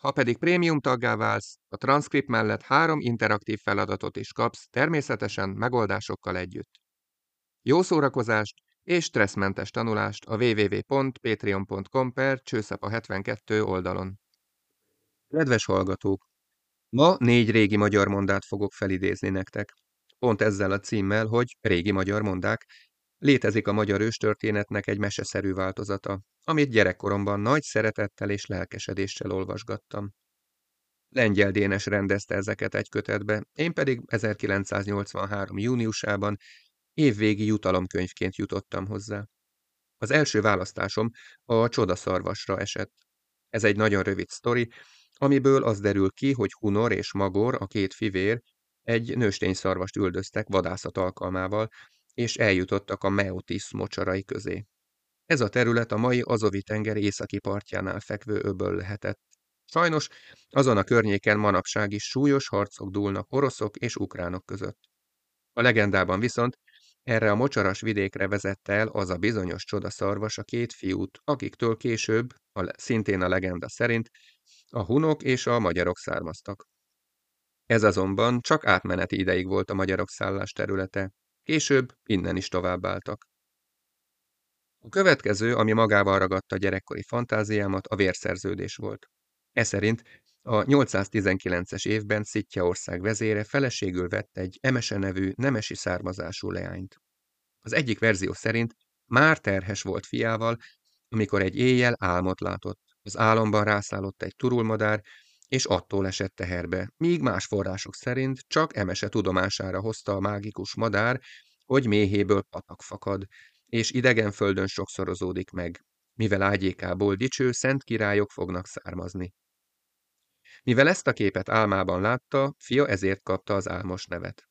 Ha pedig prémium taggá válsz, a transzkript mellett három interaktív feladatot is kapsz, természetesen megoldásokkal együtt. Jó szórakozást és stresszmentes tanulást a www.patreon.com per csőszapa 72 oldalon. Kedves hallgatók! Ma négy régi magyar mondát fogok felidézni nektek. Pont ezzel a címmel, hogy régi magyar mondák, létezik a magyar őstörténetnek egy meseszerű változata, amit gyerekkoromban nagy szeretettel és lelkesedéssel olvasgattam. Lengyel Dénes rendezte ezeket egy kötetbe, én pedig 1983. júniusában évvégi jutalomkönyvként jutottam hozzá. Az első választásom a csodaszarvasra esett. Ez egy nagyon rövid sztori, amiből az derül ki, hogy Hunor és Magor, a két fivér, egy nőstényszarvast üldöztek vadászat alkalmával, és eljutottak a Meotis mocsarai közé. Ez a terület a mai Azovi-tenger északi partjánál fekvő öböl lehetett. Sajnos azon a környéken manapság is súlyos harcok dúlnak oroszok és ukránok között. A legendában viszont erre a mocsaras vidékre vezette el az a bizonyos csodaszarvas a két fiút, akiktől később, a, szintén a legenda szerint, a hunok és a magyarok származtak. Ez azonban csak átmeneti ideig volt a magyarok szállás területe, később innen is továbbáltak. A következő, ami magával ragadta gyerekkori fantáziámat, a vérszerződés volt. E a 819-es évben ország vezére feleségül vett egy Emese nevű nemesi származású leányt. Az egyik verzió szerint már terhes volt fiával, amikor egy éjjel álmot látott. Az álomban rászállott egy turulmadár, és attól esett teherbe, míg más források szerint csak Emese tudomására hozta a mágikus madár, hogy méhéből patak fakad, és idegen földön sokszorozódik meg, mivel ágyékából dicső szent királyok fognak származni. Mivel ezt a képet álmában látta, fia ezért kapta az álmos nevet.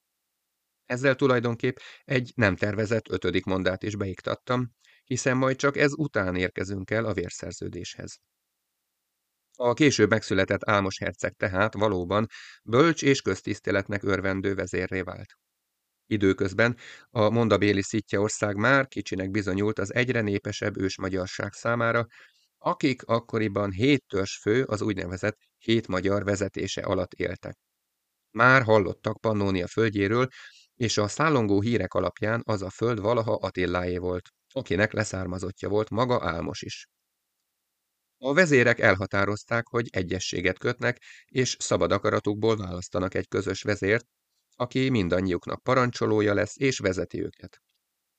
Ezzel tulajdonképp egy nem tervezett ötödik mondát is beiktattam, hiszen majd csak ez után érkezünk el a vérszerződéshez. A később megszületett Álmos herceg tehát valóban bölcs és köztiszteletnek örvendő vezérré vált. Időközben a mondabéli ország már kicsinek bizonyult az egyre népesebb ősmagyarság számára, akik akkoriban hét fő az úgynevezett hét magyar vezetése alatt éltek. Már hallottak Pannónia földjéről, és a szállongó hírek alapján az a föld valaha Attiláé volt, akinek leszármazottja volt maga Álmos is. A vezérek elhatározták, hogy egyességet kötnek, és szabad akaratukból választanak egy közös vezért, aki mindannyiuknak parancsolója lesz és vezeti őket.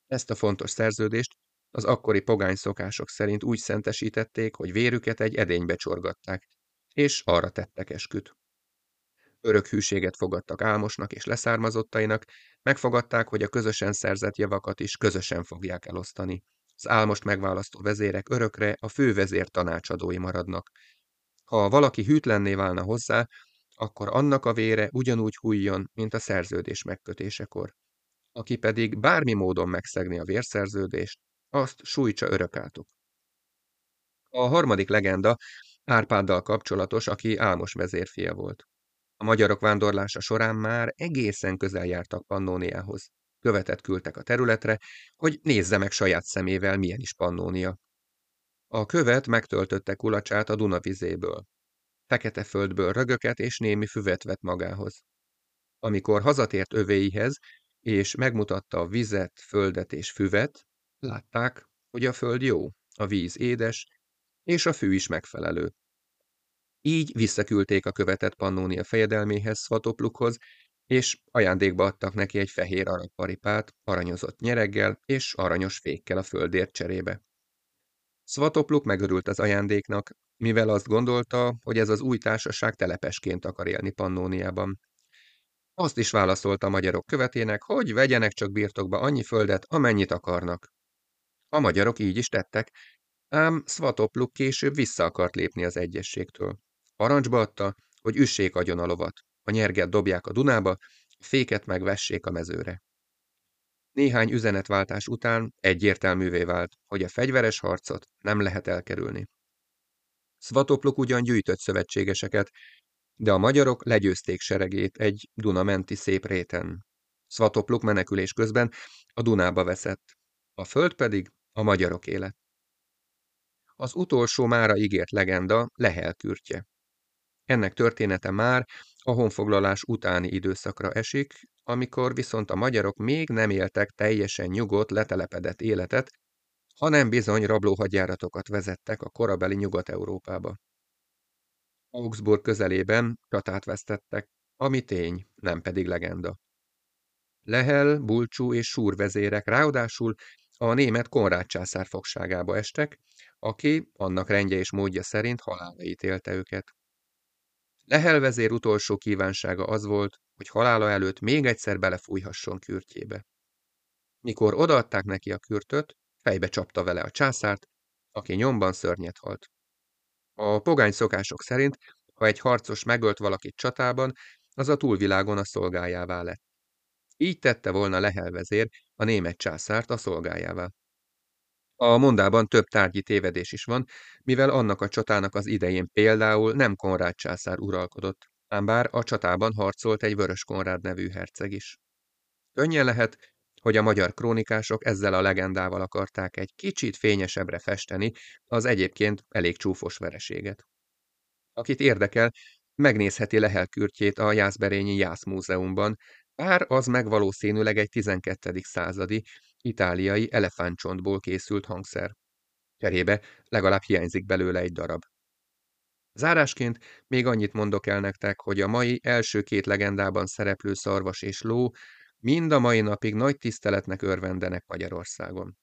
Ezt a fontos szerződést az akkori pogány szokások szerint úgy szentesítették, hogy vérüket egy edénybe csorgatták, és arra tettek esküt. Örök hűséget fogadtak Álmosnak és leszármazottainak, megfogadták, hogy a közösen szerzett javakat is közösen fogják elosztani. Az Álmost megválasztó vezérek örökre a fővezér tanácsadói maradnak. Ha valaki hűtlenné válna hozzá, akkor annak a vére ugyanúgy hújjon, mint a szerződés megkötésekor. Aki pedig bármi módon megszegni a vérszerződést, azt sújtsa örökátok. A harmadik legenda Árpáddal kapcsolatos, aki Álmos vezérfia volt. A magyarok vándorlása során már egészen közel jártak Pannóniához. Követet küldtek a területre, hogy nézze meg saját szemével, milyen is Pannónia. A követ megtöltötte kulacsát a Duna vizéből. Fekete földből rögöket és némi füvet vett magához. Amikor hazatért övéihez, és megmutatta a vizet, földet és füvet, látták, hogy a föld jó, a víz édes, és a fű is megfelelő. Így visszaküldték a követet Pannónia fejedelméhez, Svatoplukhoz, és ajándékba adtak neki egy fehér aranyparipát, aranyozott nyereggel és aranyos fékkel a földért cserébe. Svatopluk megörült az ajándéknak, mivel azt gondolta, hogy ez az új társaság telepesként akar élni Pannóniában. Azt is válaszolta a magyarok követének, hogy vegyenek csak birtokba annyi földet, amennyit akarnak. A magyarok így is tettek, ám Svatopluk később vissza akart lépni az egyességtől. Parancsba adta, hogy üssék agyon a lovat, a nyerget dobják a Dunába, féket meg vessék a mezőre. Néhány üzenetváltás után egyértelművé vált, hogy a fegyveres harcot nem lehet elkerülni. Svatopluk ugyan gyűjtött szövetségeseket, de a magyarok legyőzték seregét egy Dunamenti szép réten. Svatopluk menekülés közben a Dunába veszett, a föld pedig a magyarok élet. Az utolsó mára ígért legenda Lehel kürtje. Ennek története már a honfoglalás utáni időszakra esik, amikor viszont a magyarok még nem éltek teljesen nyugodt, letelepedett életet, hanem bizony rablóhagyjáratokat vezettek a korabeli Nyugat-Európába. Augsburg közelében csatát vesztettek, ami tény, nem pedig legenda. Lehel, Bulcsú és Súr vezérek ráadásul a német Konrád császár fogságába estek, aki annak rendje és módja szerint halálra ítélte őket. Lehel vezér utolsó kívánsága az volt, hogy halála előtt még egyszer belefújhasson kürtjébe. Mikor odaadták neki a kürtöt, fejbe csapta vele a császárt, aki nyomban szörnyet halt. A pogány szokások szerint, ha egy harcos megölt valakit csatában, az a túlvilágon a szolgájává lett. Így tette volna Lehel vezér a német császárt a szolgájává. A mondában több tárgyi tévedés is van, mivel annak a csatának az idején például nem Konrád császár uralkodott, ám bár a csatában harcolt egy Vörös Konrád nevű herceg is. Könnyen lehet, hogy a magyar krónikások ezzel a legendával akarták egy kicsit fényesebbre festeni az egyébként elég csúfos vereséget. Akit érdekel, megnézheti lehelkürtjét a Jászberényi Jász Múzeumban, bár az meg egy 12. századi itáliai elefántcsontból készült hangszer. Cserébe legalább hiányzik belőle egy darab. Zárásként még annyit mondok el nektek, hogy a mai első két legendában szereplő szarvas és ló mind a mai napig nagy tiszteletnek örvendenek Magyarországon.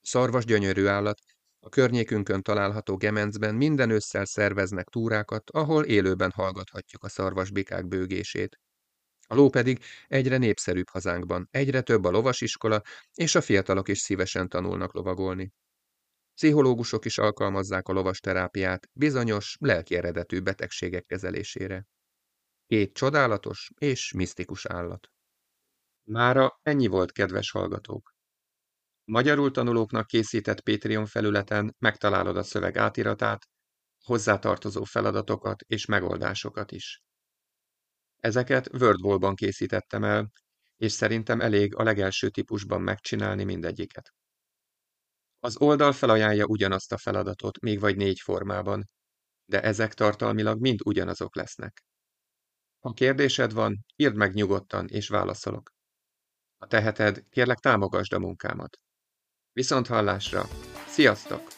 Szarvas gyönyörű állat, a környékünkön található Gemencben minden ősszel szerveznek túrákat, ahol élőben hallgathatjuk a szarvasbikák bőgését. A ló pedig egyre népszerűbb hazánkban, egyre több a lovasiskola, és a fiatalok is szívesen tanulnak lovagolni. Pszichológusok is alkalmazzák a lovas terápiát bizonyos, lelki eredetű betegségek kezelésére. Két csodálatos és misztikus állat. Mára ennyi volt, kedves hallgatók. Magyarul tanulóknak készített Patreon felületen megtalálod a szöveg átiratát, hozzátartozó feladatokat és megoldásokat is. Ezeket WordWall-ban készítettem el, és szerintem elég a legelső típusban megcsinálni mindegyiket. Az oldal felajánlja ugyanazt a feladatot, még vagy négy formában, de ezek tartalmilag mind ugyanazok lesznek. Ha kérdésed van, írd meg nyugodtan, és válaszolok. Ha teheted, kérlek támogasd a munkámat. Viszont hallásra! Sziasztok!